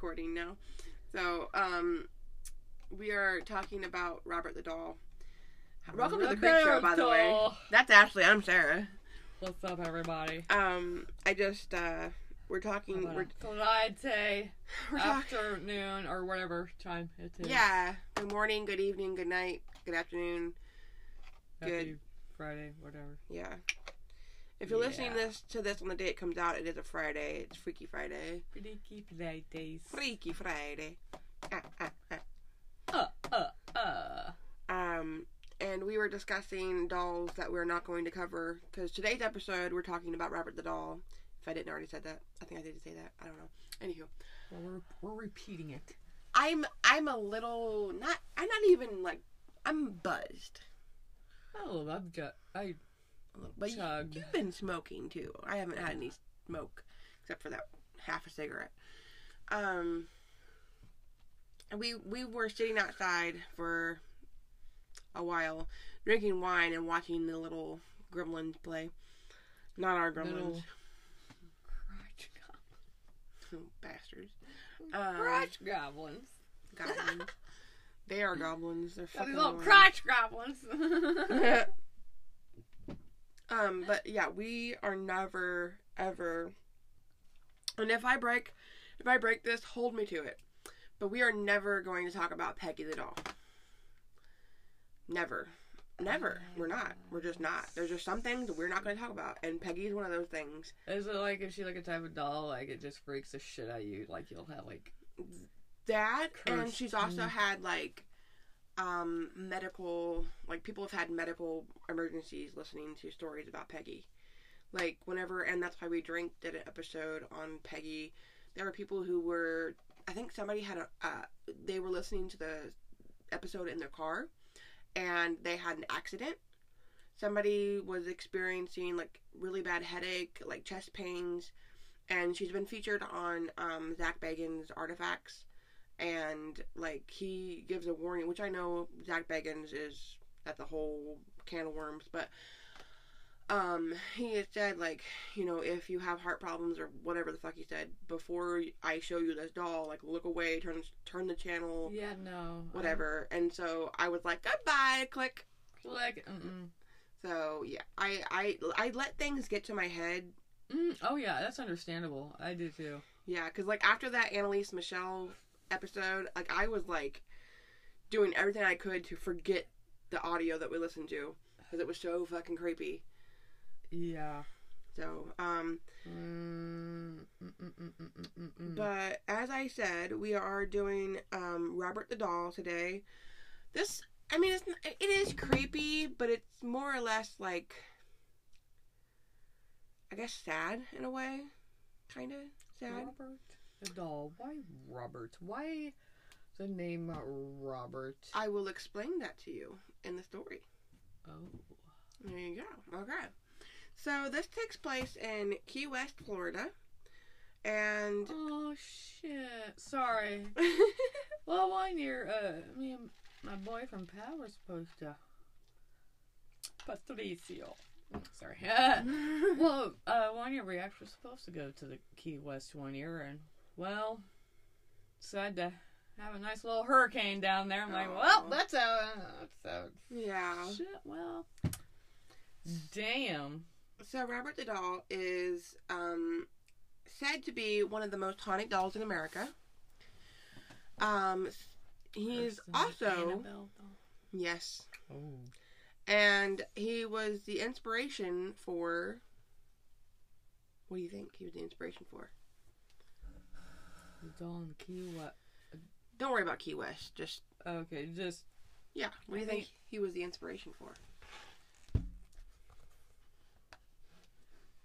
recording now. So, um, we are talking about Robert the Doll. Welcome to the Creep Show, by the way. That's Ashley. I'm Sarah. What's up, everybody? Um, I just uh, we're talking. We're, Friday we're afternoon or whatever time it is. Yeah. Good morning. Good evening. Good night. Good afternoon. Happy good. Friday, whatever. Yeah. If you're listening this to this on the day it comes out, it is a Friday. It's Freaky Friday. Freaky Fridays. Freaky Friday. Ah, ah, ah. Uh, uh, uh. Um, and we were discussing dolls that we're not going to cover because today's episode we're talking about Robert the Doll. If I didn't already said that, I think I did say that. I don't know. Anywho, Well, we're, we're repeating it. I'm I'm a little not. I'm not even like I'm buzzed. Oh, I've got. I a little- But you, Chugged. you've been smoking too. I haven't had any smoke except for that half a cigarette. Um, we we were sitting outside for a while, drinking wine and watching the little gremlins play. Not our gremlins, Little- goblins. bastards. Um, crotch goblins. goblins. they are goblins. They're fucking little crotch goblins. um, but yeah, we are never ever. And if I break, if I break this, hold me to it. But we are never going to talk about Peggy the doll. Never, never. We're not. We're just not. There's just some things we're not going to talk about, and Peggy's one of those things. Is it like if she like a type of doll, like it just freaks the shit out of you? Like you'll have like That, and she's also Mm. had like um medical like people have had medical emergencies listening to stories about Peggy. Like whenever and that's why we drink did an episode on Peggy. There were people who were I think somebody had a uh, they were listening to the episode in their car and they had an accident. Somebody was experiencing like really bad headache, like chest pains, and she's been featured on um, Zak Bagans' Artifacts and like he gives a warning, which I know Zak Bagans is that's a whole can of worms, but um he said like you know if you have heart problems or whatever the fuck he said before I show you this doll like look away turn turn the channel yeah no whatever and so I was like goodbye click Like mm so yeah I I I let things get to my head mm. oh yeah, that's understandable. I do too. Yeah, because like after that Anneliese Michel episode, like I was like doing everything I could to forget the audio that we listened to because it was so fucking creepy. Yeah. So, um, Mm, mm, mm, but as I said, we are doing um Robert the Doll today. This, I mean, it's it is creepy, but it's more or less like I guess sad in a way, kind of sad. Robert the doll. Why Robert? Why the name Robert? I will explain that to you in the story. Oh. There you go. Okay. So this takes place in Key West, Florida. And Oh shit! Sorry. Well, one year, uh, me and my boyfriend Pat were supposed to. Patricio. Sorry. well, uh, one year we actually were supposed to go to the Key West one year, and well, decided to have a nice little hurricane down there. I'm like, well, that's how. That's how. yeah. Shit. Well, damn. So Robert the Doll is um said to be one of the most haunted dolls in America. Um he is also yes. Oh. And he was the inspiration for what do you think he was the inspiration for? The doll in Key West. Don't worry about Key West. Just Okay, just yeah. What do you think think- he was the inspiration for?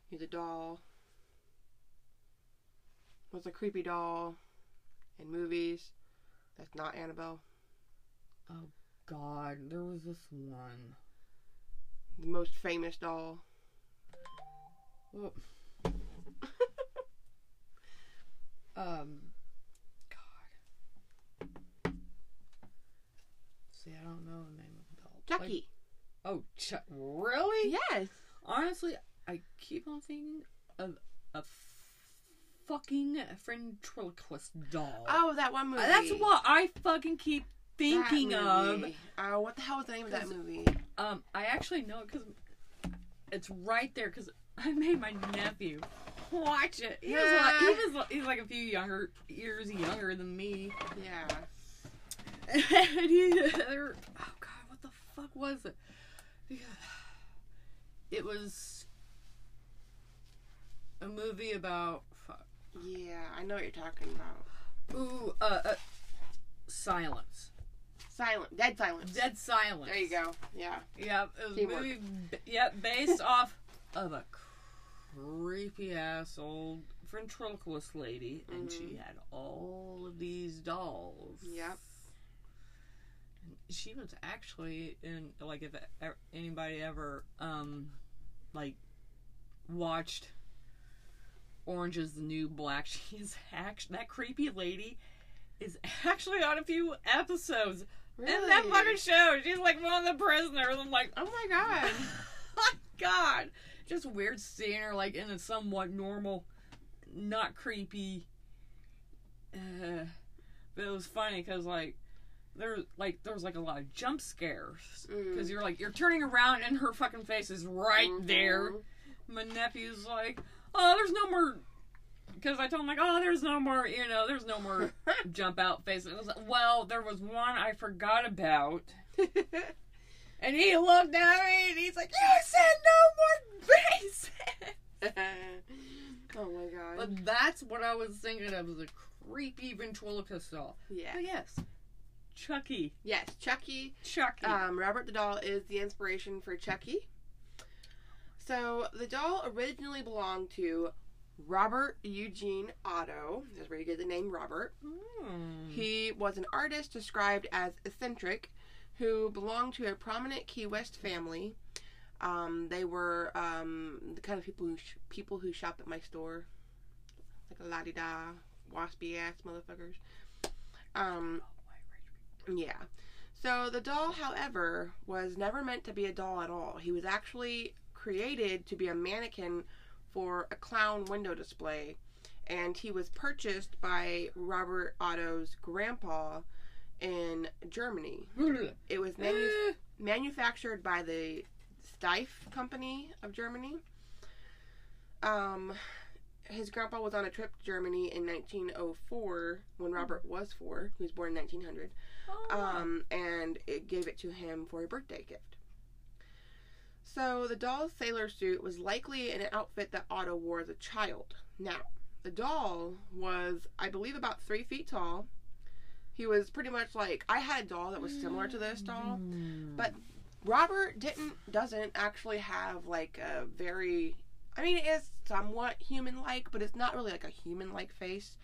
He's a doll. Was a creepy doll in movies. That's not Annabelle. Oh God. There was this one. The most famous doll um, God. See, I don't know the name of the doll. Like- Chucky. Chuck. Really? yes. Honestly, I keep on thinking of a fucking ventriloquist doll. Oh, that one movie. That's what I fucking keep thinking of. Oh, what the hell was the name of that movie? Um, I actually know it because it's right there. Because I made my nephew watch it. He was like, he was like, he's like a few younger years younger than me, Yeah. and he, oh god, what the fuck was it? It was a movie about fuck. Yeah, I know what you're talking about. Ooh, uh, uh silence, Silent. Dead Silence. dead silence. There you go. Yeah. Yeah, it was a movie. Yeah, based off of a creepy ass old ventriloquist lady, and she Mhm. had all of these dolls. Yep. She was actually in like if anybody ever um like watched Orange is the New Black, she's actually that creepy lady is actually on a few episodes Really? in that fucking show. She's like one of the prisoners. I'm like, Oh my god. my god just weird seeing her like in a somewhat normal not creepy uh but it was funny because like there like there was like a lot of jump scares because Mm. you're like you're turning around and her fucking face is right there Mhm. my nephew's like oh there's no more because i told him like oh there's no more you know there's no more jump out faces like, well there was one i forgot about and he looked at me and he's like, You said no more faces. oh my god. But that's what I was thinking of was a creepy ventriloquist doll. yeah. But yes, Chucky. Yes, Chucky. Chucky. Um, Robert the doll is the inspiration for Chucky. So the doll originally belonged to Robert Eugene Otto. That's where you get the name Robert. Hmm. He was an artist described as eccentric who belonged to a prominent Key West family. Um, they were um, the kind of people who sh- people who shop at my store, like a la di da, waspy ass motherfuckers. Um, yeah. So the doll, however, was never meant to be a doll at all. He was actually created to be a mannequin for a clown window display, and he was purchased by Robert Otto's grandpa in Germany. It was manu- manufactured by the Steiff Company of Germany. Um, his grandpa was on a trip to Germany in 1904 when Robert was four. He was born in 1900 oh. um, and it gave it to him for a birthday gift. So the doll's sailor suit was likely an outfit that Otto wore as a child. Now, the doll was, I believe, about three feet tall. He was pretty much like I had a doll that was similar to this doll. Hmm. but- Robert didn't doesn't actually have like a very I mean it is somewhat human like, but it's not really like a human like face.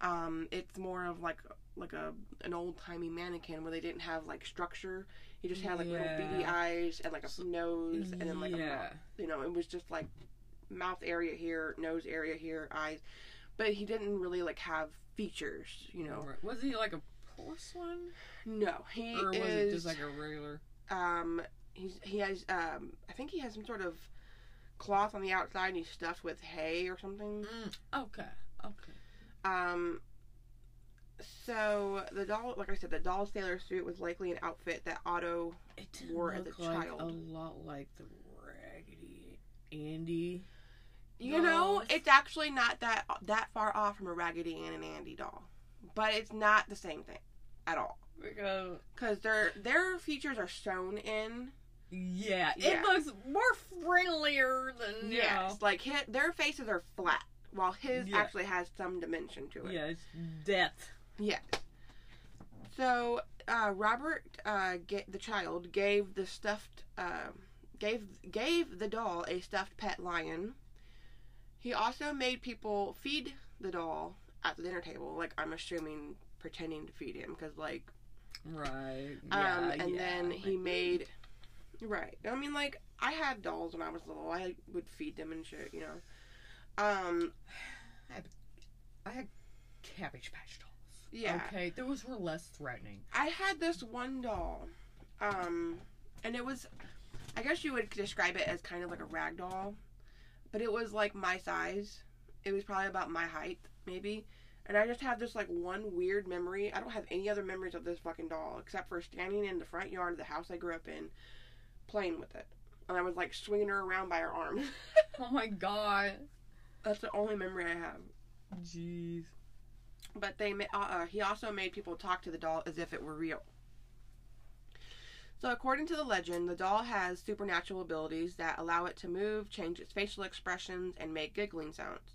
Um, it's more of like like a an old timey mannequin where they didn't have like structure. He just had like little beady eyes and like a nose and then like a yeah. mouth. You know, it was just like mouth area here, nose area here, eyes. But he didn't really like have features, you know. Right. Was he like a porcelain? No, he Or was is it just like a regular? um he's he has um I think he has some sort of cloth on the outside and he's stuffed with hay or something. Mm, okay. Okay. Um so the doll like I said, the doll sailor suit was likely an outfit that Otto It Wore as a like child. a lot like the Raggedy Andy. you know, it's actually not that that far off from a Raggedy Ann and Andy doll. But it's not the same thing at all. Because Cuz their their features are sewn in. Yeah, Yeah. it looks more friendlier than Yes, know. like his, their faces are flat while his Yeah. actually has some dimension to it. Yeah, it's death. Yes. So uh, Robert, uh, the child, gave the stuffed, uh, gave gave the doll a stuffed pet lion. He also made people feed the doll at the dinner table. Like I'm assuming, pretending to feed him because like, Right. um, Yeah, and yeah. then he made. Right. I mean, like I had dolls when I was little. I would feed them and shit. You know. Um. I had Cabbage Patch dolls. Yeah. Okay, those were less threatening. I had this one doll, um, and it was, I guess you would describe it as kind of like a rag doll, but it was like my size. It was probably about my height, maybe. And I just have this like one weird memory. I don't have any other memories of this fucking doll except for standing in the front yard of the house I grew up in, playing with it, and I was like swinging her around by her arm. oh my god. That's the only memory I have. Jeez. But they, uh, uh, he also made people talk to the doll as if it were real. So, according to the legend, the doll has supernatural abilities that allow it to move, change its facial expressions, and make giggling sounds.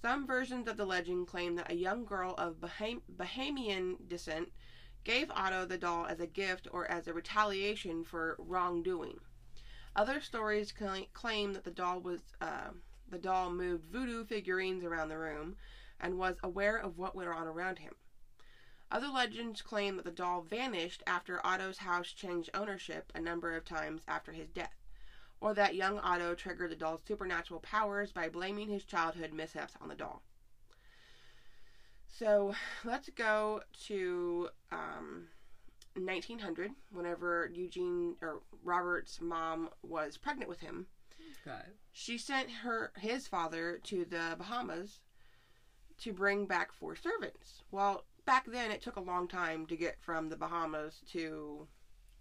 Some versions of the legend claim that a young girl of Baham- Bahamian descent gave Otto the doll as a gift or as a retaliation for wrongdoing. Other stories claim that the doll was uh, the doll moved voodoo figurines around the room and was aware of what went on around him. Other legends claim that the doll vanished after Otto's house changed ownership a number of times after his death, or that young Otto triggered the doll's supernatural powers by blaming his childhood mishaps on the doll. So let's go to um, 1900, whenever Eugene or Robert's mom was pregnant with him. Okay. She sent her his father to the Bahamas to bring back four servants. Well, back then it took a long time to get from the Bahamas to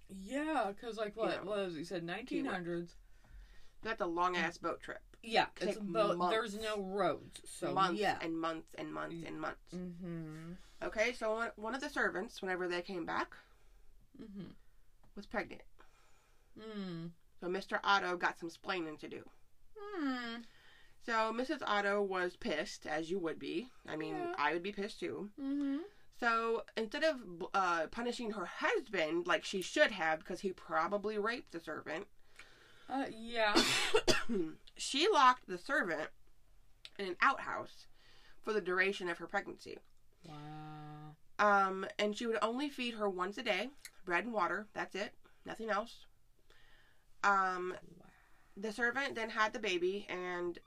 Yeah, because like what know, what was he said nineteen hundreds. That's a long ass boat trip. Yeah, it's about months. there's no roads, so months yeah. and months and months and months. Mm-hmm. Okay, so one, one of the servants, whenever they came back, Mm-hmm. was pregnant. Mm. So Mr. Otto got some splaining to do. Mm. So Mrs. Otto was pissed, as you would be. I mean, Yeah. I would be pissed too. Mm-hmm. So instead of uh, punishing her husband like she should have, because he probably raped the servant, Uh, yeah. she locked the servant in an outhouse for the duration of her pregnancy. wow. Um, and she would only feed her once a day, bread and water. That's it, nothing else. Um, the servant then had the baby, and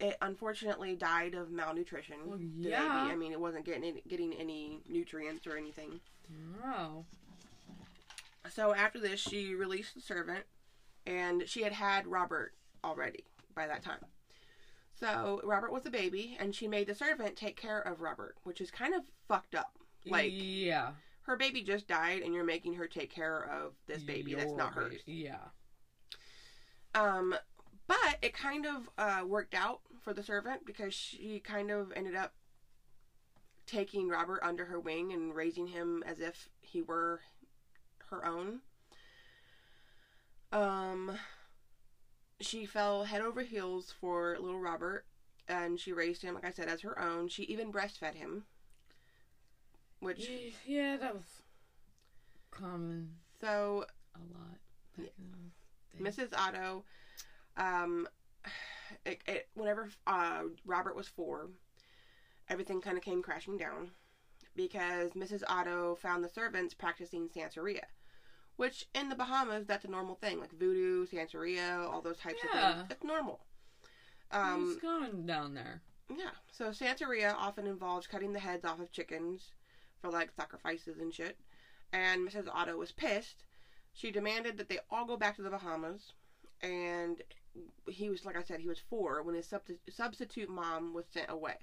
it unfortunately died of malnutrition. Well, the yeah. baby. I mean, it wasn't getting any, getting any nutrients or anything. Wow. So after this, she released the servant, and she had had Robert already by that time. So Robert was a baby, and she made the servant take care of Robert, which is kind of fucked up. Like yeah. her baby just died, and you're making her take care of this baby that's not hers. Yeah. Um, but it kind of uh, worked out for the servant because she kind of ended up taking Robert under her wing and raising him as if he were her own. Um, she fell head over heels for little Robert, and she raised him, like I said, as her own. She even breastfed him, which Ye- Yeah, that was common so a lot. back in the day. Mrs. Otto, um, it, it, whenever uh, Robert was four, everything kind of came crashing down because Mrs. Otto found the servants practicing Santeria, which in the Bahamas that's a normal thing, like voodoo, Santeria, all those types of things. It's normal. Um, What's going down there? yeah. So Santeria often involves cutting the heads off of chickens for like sacrifices and shit. And Mrs. Otto was pissed. She demanded that they all go back to the Bahamas. And he was, like I said, he was four when his substi- substitute mom was sent away.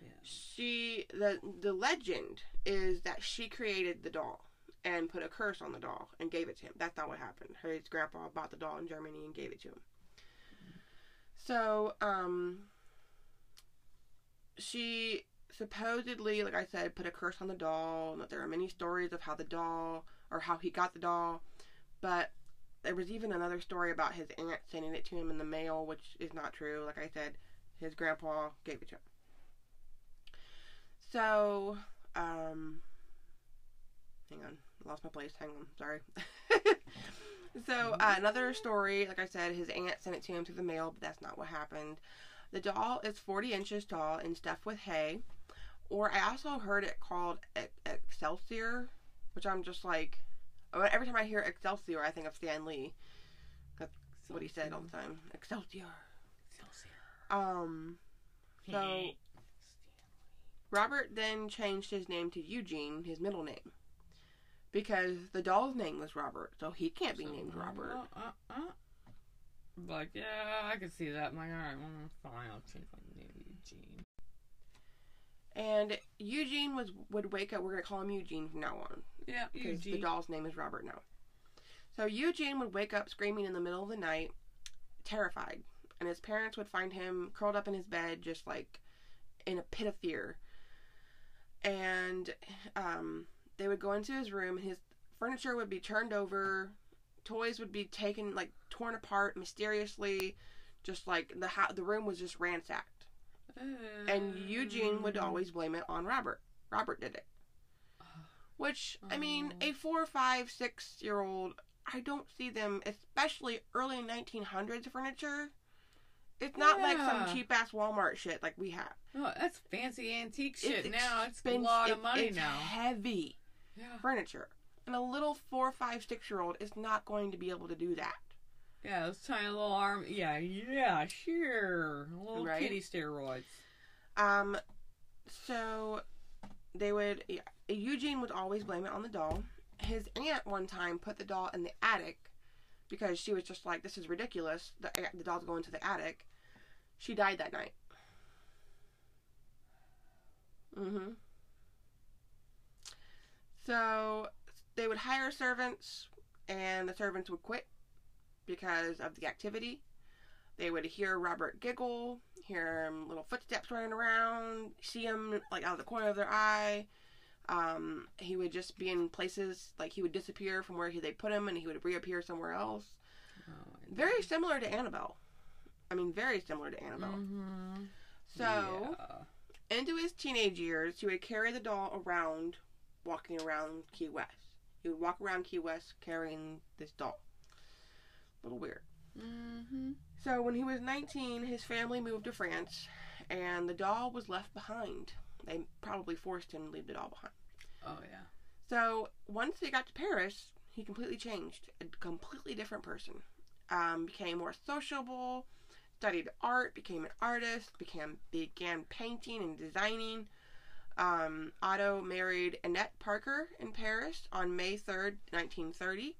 Yeah. She the the legend is that she created the doll and put a curse on the doll and gave it to him. That's not what happened. His grandpa bought the doll in Germany and gave it to him. So, um, she supposedly, like I said, put a curse on the doll. And that there are many stories of how the doll or how he got the doll, but there was even another story about his aunt sending it to him in the mail, which is not true. Like I said, his grandpa gave it to him. So, um, hang on, I lost my place. Hang on, sorry. so uh, another story, like I said, his aunt sent it to him through the mail, but that's not what happened. The doll is 40 inches tall and stuffed with hay. Or I also heard it called Excelsior, which I'm just like, every time I hear Excelsior, I think of Stan Lee. That's what he said all the time. Excelsior. Excelsior. Um, so Robert then changed his name to Eugene, his middle name, because the doll's name was Robert, so he can't be named Robert. Uh, uh, uh. like, yeah, I can see that. I'm like, all right, well, fine, I'll change my name to Eugene. And Eugene was would wake up. We're gonna call him Eugene from now on Yeah, because the doll's name is Robert now. So Eugene would wake up screaming in the middle of the night, terrified, and his parents would find him curled up in his bed, just like in a pit of fear. And um, they would go into his room, and his furniture would be turned over, toys would be taken, like torn apart mysteriously, just like the ho- the room was just ransacked. And Eugene would Mm. always blame it on Robert. Robert did it. Which, I mean, Oh. a four, five, six year old, I don't see them, especially early 1900s furniture. It's not like some cheap ass Walmart shit like we have. No, that's fancy antique shit It's now. It's a lot of money it's now. heavy Yeah. furniture. And a little four, five, six year old is not going to be able to do that. Yeah, those tiny little arm. Yeah, yeah, sure. Little Right? kitty steroids. Um, so they would. Yeah, Eugene would always blame it on the doll. His aunt one time put the doll in the attic because she was just like, "This is ridiculous. The the doll's going to the attic." She died that night. Mm-hmm. So they would hire servants, and the servants would quit because of the activity. They would hear Robert giggle, hear him little footsteps running around, see him like out of the corner of their eye. Um, he would just be in places like he would disappear from where he, they put him, and he would reappear somewhere else. Oh, Very similar to Annabelle. I mean, very similar to Annabelle. Mm-hmm. So Yeah. into his teenage years, he would carry the doll around, walking around Key West. He would walk around Key West carrying this doll. A little weird. Mm-hmm. So when he was 19, his family moved to France, and the doll was left behind. They probably forced him to leave the doll behind. Oh yeah. So once they got to Paris, he completely changed, a completely different person. Um, became more sociable, studied art, became an artist, became began painting and designing. Um, Otto married Annette Parker in Paris on May 3rd, 1930.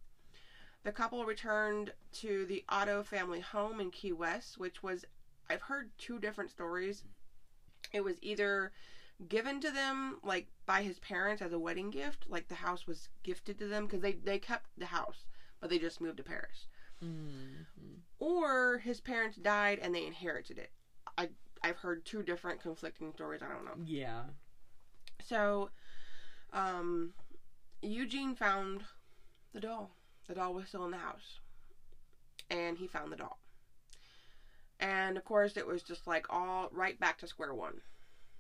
The couple returned to the Otto family home in Key West, which was, I've heard two different stories. It was either given to them like by his parents as a wedding gift, like the house was gifted to them because they, they kept the house, but they just moved to Paris. Mm-hmm. Or his parents died and they inherited it. I, I've heard two different conflicting stories. I don't know. Yeah. So, um, Eugene found the doll. The doll was still in the house. And he found the doll. And of course, it was just like all right back to square one.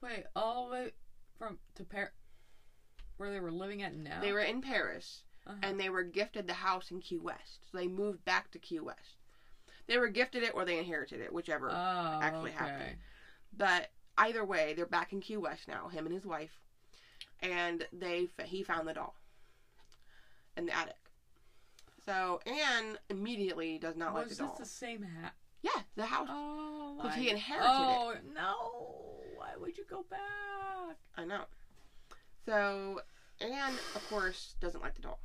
Wait, all the way from to Paris, where they were living at now. They were in Paris Uh-huh. and they were gifted the house in Key West. So they moved back to Key West. They were gifted it or they inherited it, whichever. oh, actually okay. happened. But either way, they're back in Key West now, him and his wife. And they he found the doll in the attic. So Anne immediately does not like the doll. Was this the same hat? Yeah, the house. Oh, 'Cause my- he inherited oh, no! Why would you go back? I know. So Anne, of course, doesn't like the doll.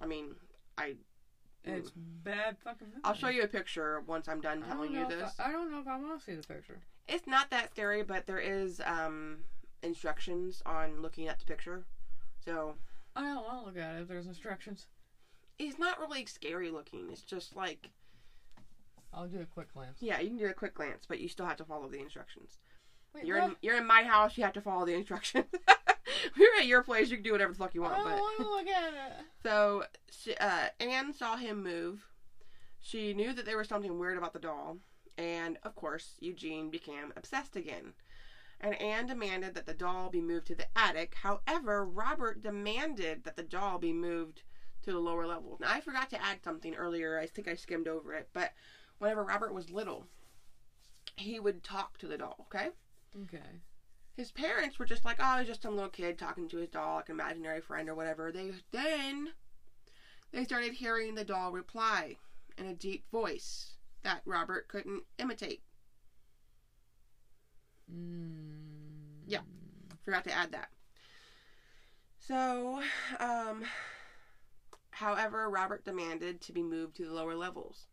I mean, I It's bad fucking. Memory. Mm. I'll show you a picture once I'm done telling you this. I, I don't know if I want to see the picture. It's not that scary, but there is um instructions on looking at the picture. So I don't want to look at it if there's instructions. it's not really scary looking. It's just like I'll do a quick glance. yeah, you can do a quick glance, but you still have to follow the instructions. Wait, You're in you're in my house, you have to follow the instructions. We're at your place, you can do whatever the fuck you want. I don't But want to look at it. so she, uh, Anne saw him move. She knew that there was something weird about the doll, and of course Eugene became obsessed again. And Anne demanded that the doll be moved to the attic. However, Robert demanded that the doll be moved to the lower level. Now I forgot to add something earlier. I think I skimmed over it, but whenever Robert was little, he would talk to the doll. Okay. Okay. His parents were just like, oh, he's just some little kid talking to his doll, like an imaginary friend or whatever. They then they started hearing the doll reply in a deep voice that Robert couldn't imitate. Mm. Yeah. Forgot to add that. So, um, however, Robert demanded to be moved to the lower levels.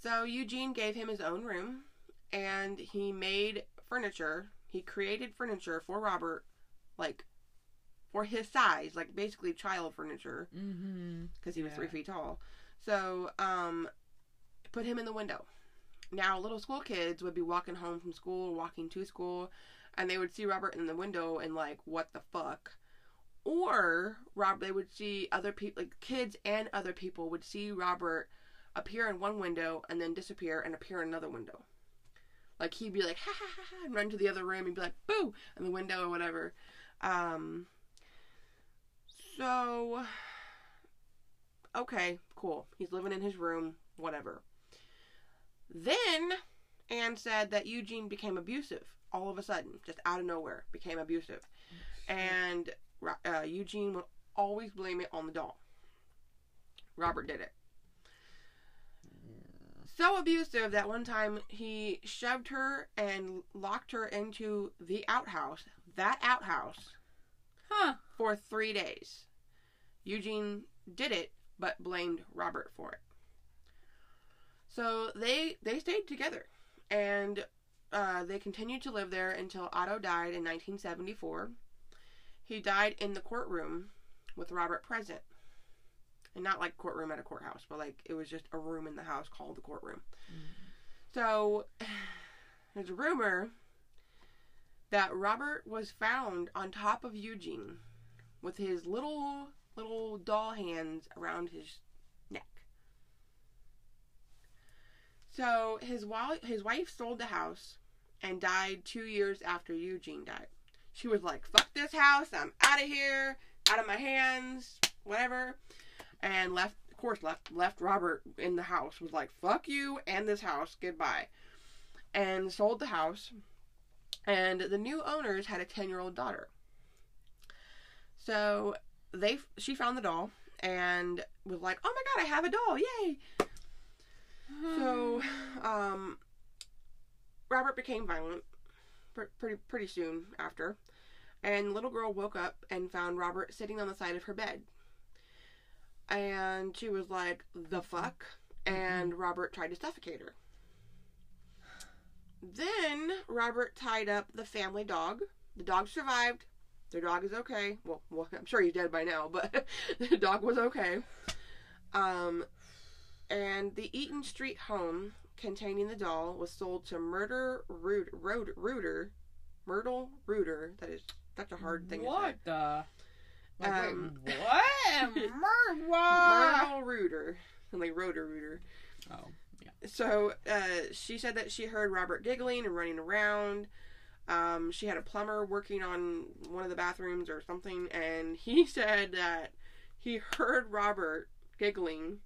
So Eugene gave him his own room and he made furniture. He created furniture for Robert, like for his size, like basically child furniture, Mm-hmm. because he was Yeah. three feet tall. So, um, put him in the window. Now, little school kids would be walking home from school, or walking to school, and they would see Robert in the window and like, what the fuck? Or Rob, they would see other people, like kids and other people would see Robert appear in one window and then disappear and appear in another window. Like he'd be like ha ha ha, ha and run to the other room and be like boo in the window or whatever. Um. So okay, cool. He's living in his room, whatever. Then Anne said that Eugene became abusive all of a sudden, just out of nowhere, became abusive. And uh, Eugene would always blame it on the doll. Robert did it. So abusive that one time he shoved her and locked her into the outhouse, that outhouse, Huh. for three days. Eugene did it, but blamed Robert for it. So they they stayed together, and uh, they continued to live there until Otto died in 1974. He died in the courtroom with Robert present, and not like courtroom at a courthouse, but like it was just a room in the house called the courtroom. So there's a rumor that Robert was found on top of Eugene with his little little doll hands around his So his wife his wife sold the house and died 2 years after Eugene died. She was like, "Fuck this house. I'm out of here. Out of my hands. Whatever." And left of course left left Robert in the house. Was like, "Fuck you and this house. Goodbye." And sold the house and the new owners had a 10 year old daughter so they she found the doll and was like oh my god i have a doll yay so um robert became violent pr- pretty pretty soon after and the little girl woke up and found robert sitting on the side of her bed and she was like the fuck and robert tried to suffocate her then Robert tied up the family dog. The dog survived. The dog is okay. Well, well I'm sure he's dead by now, but the dog was okay. Um, and the Eaton Street home containing the doll was sold to Murder Root Road Rooter, Myrtle Reuter. That is such a hard thing what to say. the? Like, wait, Um, what? Mer- what? Myrtle Reuter, like Roto-Rooter. Oh, Yeah. So uh, she said that she heard Robert giggling and running around. Um, she had a plumber working on one of the bathrooms or something, and he said that he heard Robert giggling,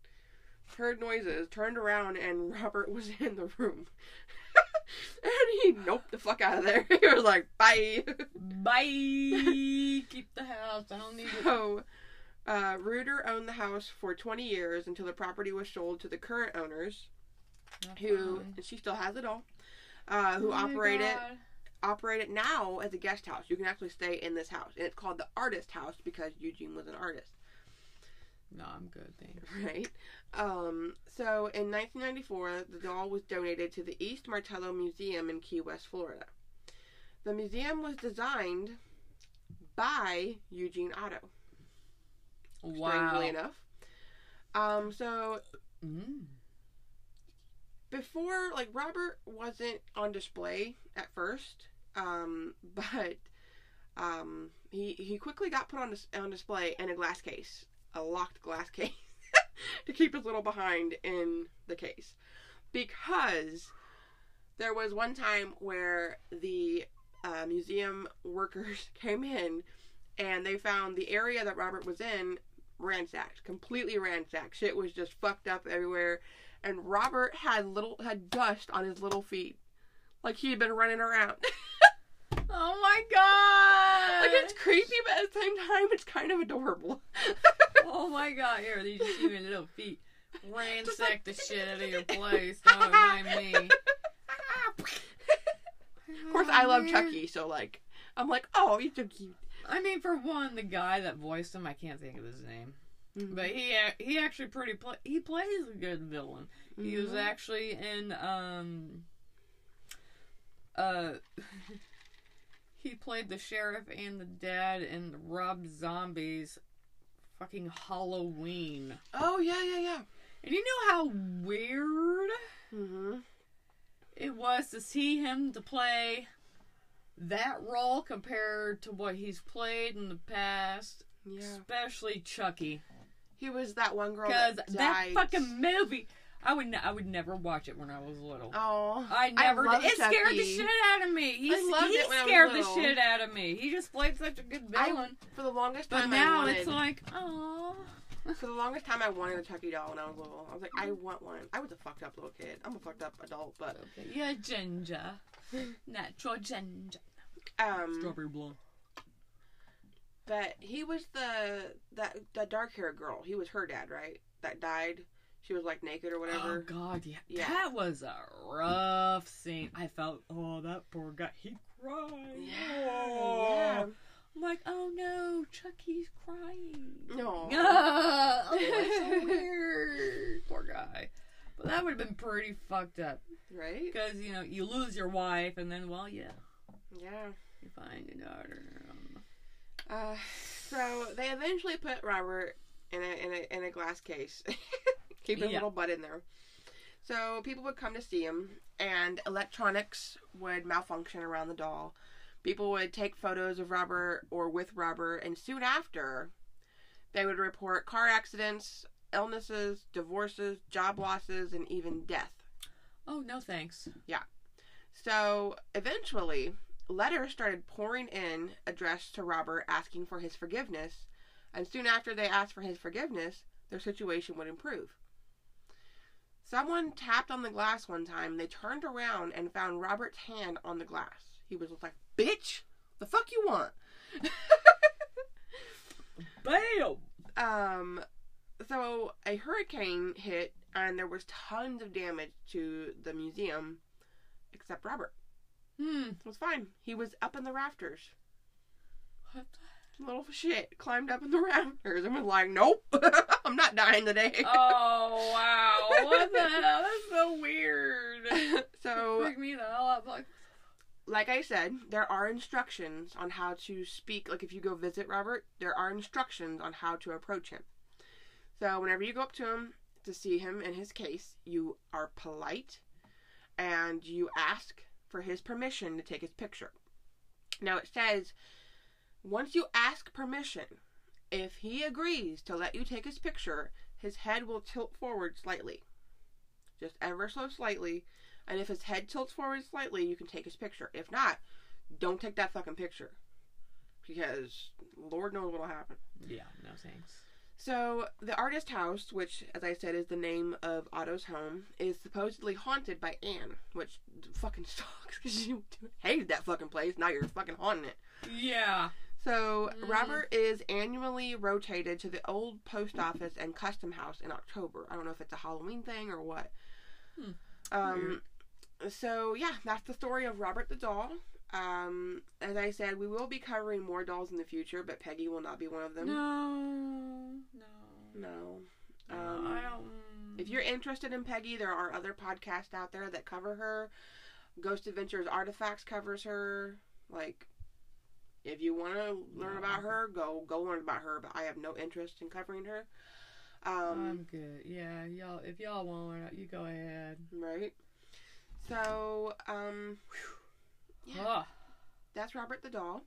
heard noises, turned around, and Robert was in the room. and he noped the fuck out of there. He was like, bye. bye. Keep the house. I don't need it. So, uh, Reuter owned the house for 20 years until the property was sold to the current owners, who and she still has it all, uh, who Oh operate it operate it now as a guest house. You can actually stay in this house, and it's called the Artist House because Eugene was an artist, No, I'm good. Thanks. right? Um, so in 1994, the doll was donated to the East Martello Museum in Key West, Florida. The museum was designed by Eugene Otto. Wow. Strangely enough. Um, so Mm. before like Robert wasn't on display at first, um, but um, he he quickly got put on dis- on display in a glass case, a locked glass case, to keep his little behind in the case, because there was one time where the uh, museum workers came in and they found the area that Robert was in ransacked, completely ransacked. Shit was just fucked up everywhere and Robert had little had dust on his little feet, like he had been running around. Oh my god! like it's creepy, but at the same time, it's kind of adorable. Oh my god! Here, see your little feet ransack like- the shit out of your place. Don't mind me. of course, I love Chucky, so like, I'm like, oh, he's so cute. I mean, for one, the guy that voiced him, I can't think of his name. Mhm. But he he actually pretty pla he plays a good villain. He was Mhm. actually in um uh he played the sheriff and the dad in Rob Zombie's fucking Halloween. Oh yeah, yeah, yeah. And you know how weird Mm-hmm. it was to see him to play that role compared to what he's played in the past, Yeah. especially Chucky. He was that one girl Because that that fucking movie, I would ne- I would never watch it when I was little. Oh. I never love did. It scared the shit out of me. He, I loved he it when I was scared the shit out of me. He just played such a good I- villain. For the longest but time, I now wanted, it's like, oh. For the longest time, I wanted a Chucky doll when I was little. I was like, I want one. I was a fucked up little kid. I'm a fucked up adult, but Okay, yeah, ginger, natural ginger, um, strawberry blonde. but he was the that that dark haired girl. He was her dad, right? That died. She was like naked or whatever. Oh. God, yeah. Yeah. that was a rough scene. I felt, oh, that poor guy. He cried. yeah, Oh. yeah. I'm like, oh no, Chucky's crying. No. Ah, oh, it's so weird. Poor guy. But that would have been pretty fucked up. Right? Because, you know, you lose your wife, and then, well, yeah, Yeah. you find your daughter. Uh, so they eventually put Robert in a in a in a glass case, keep his Yeah. little butt in there. So people would come to see him, and electronics would malfunction around the doll. People would take photos of Robert or with Robert, and soon after, they would report car accidents, illnesses, divorces, job losses, and even death. oh, no thanks. Yeah. So eventually, letters started pouring in addressed to Robert asking for his forgiveness, and soon after they asked for his forgiveness, their situation would improve. Someone tapped on the glass one time. They turned around and found Robert's hand on the glass. He was like, "Bitch, the fuck you want?" Bam! um, so a hurricane hit, and there was tons of damage to the museum, except Robert. Hmm. It was fine. He was up in the rafters. What Little shit climbed up in the rafters and was like, "Nope, I'm not dying today." Oh, wow. What the hell? That's so weird. so, Freak me the hell out. Like, like I said, there are instructions on how to speak. Like if you go visit Robert, there are instructions on how to approach him. So whenever you go up to him to see him in his case, you are polite and you ask for his permission to take his picture. Now it says once you ask permission, if he agrees to let you take his picture, his head will tilt forward slightly. Just ever so slightly. And if his head tilts forward slightly, you can take his picture. If not, don't take that fucking picture. Because Lord knows what'll happen. yeah, no thanks. So, the artist house, which, as I said, is the name of Otto's home, is supposedly haunted by Anne, which fucking sucks because you hated that fucking place. Now you're fucking haunting it. Yeah. So, Mhm. Robert is annually rotated to the old post office and custom house in October. I don't know if it's a Halloween thing or what. Hmm. Um, so yeah, that's the story of Robert the doll. Um, as I said, we will be covering more dolls in the future, but Peggy will not be one of them. No. No. No. No, Um, I don't. If you're interested in Peggy, there are other podcasts out there that cover her. Ghost Adventures Artifacts covers her. Like, if you want to learn about her, go go learn about her. But I have no interest in covering her. Um, I'm good. Yeah, y'all. If y'all want, to learn, you go ahead. right. So, um, Yeah. Ugh. that's Robert the doll.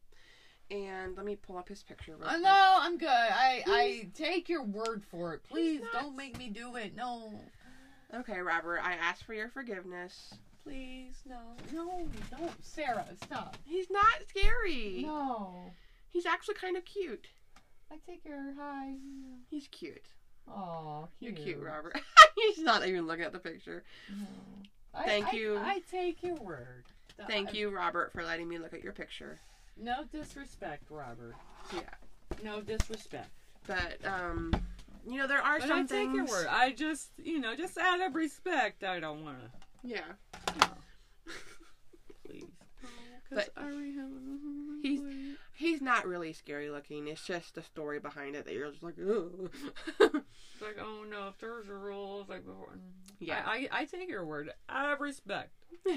And let me pull up his picture. Real quick. I'm good. I I take your word for it. Please don't make me do it. No, Okay, Robert. I ask for your forgiveness. Please, no, no, don't, Sarah, stop. He's not scary. No, He's actually kind of cute. I take your high. He's cute. Oh, You're cute, Robert. He's not even looking at the picture. I, Thank I- you. I take your word. Thank I- you, Robert, for letting me look at your picture. No disrespect, Robert. Yeah. No disrespect. But um, you know there are But some I take things. your word. I just, you know, just out of respect, I don't want Yeah. Please. But I already have he's- He's not really scary looking. It's just the story behind it that you're just like. It's like, oh no, if there's a rule, it's like before. Yeah. I, I, I take your word. I have respect.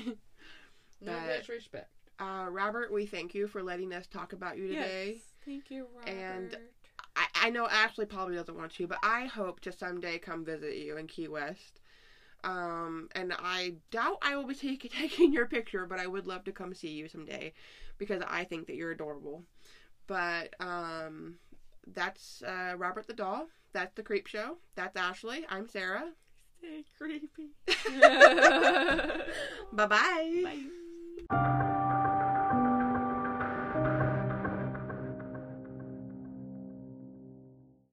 No But- disrespect. uh, Robert, we thank you for letting us talk about you today. Yes. Thank you, Robert. And- I, I know Ashley probably doesn't want to, but I hope to someday come visit you in Key West. Um, and I doubt I will be take, taking your picture, but I would love to come see you someday because I think that you're adorable. But um, that's uh, Robert the doll. That's the Creep Show. That's Ashley. I'm Sarah. Stay creepy. Bye-bye. Bye.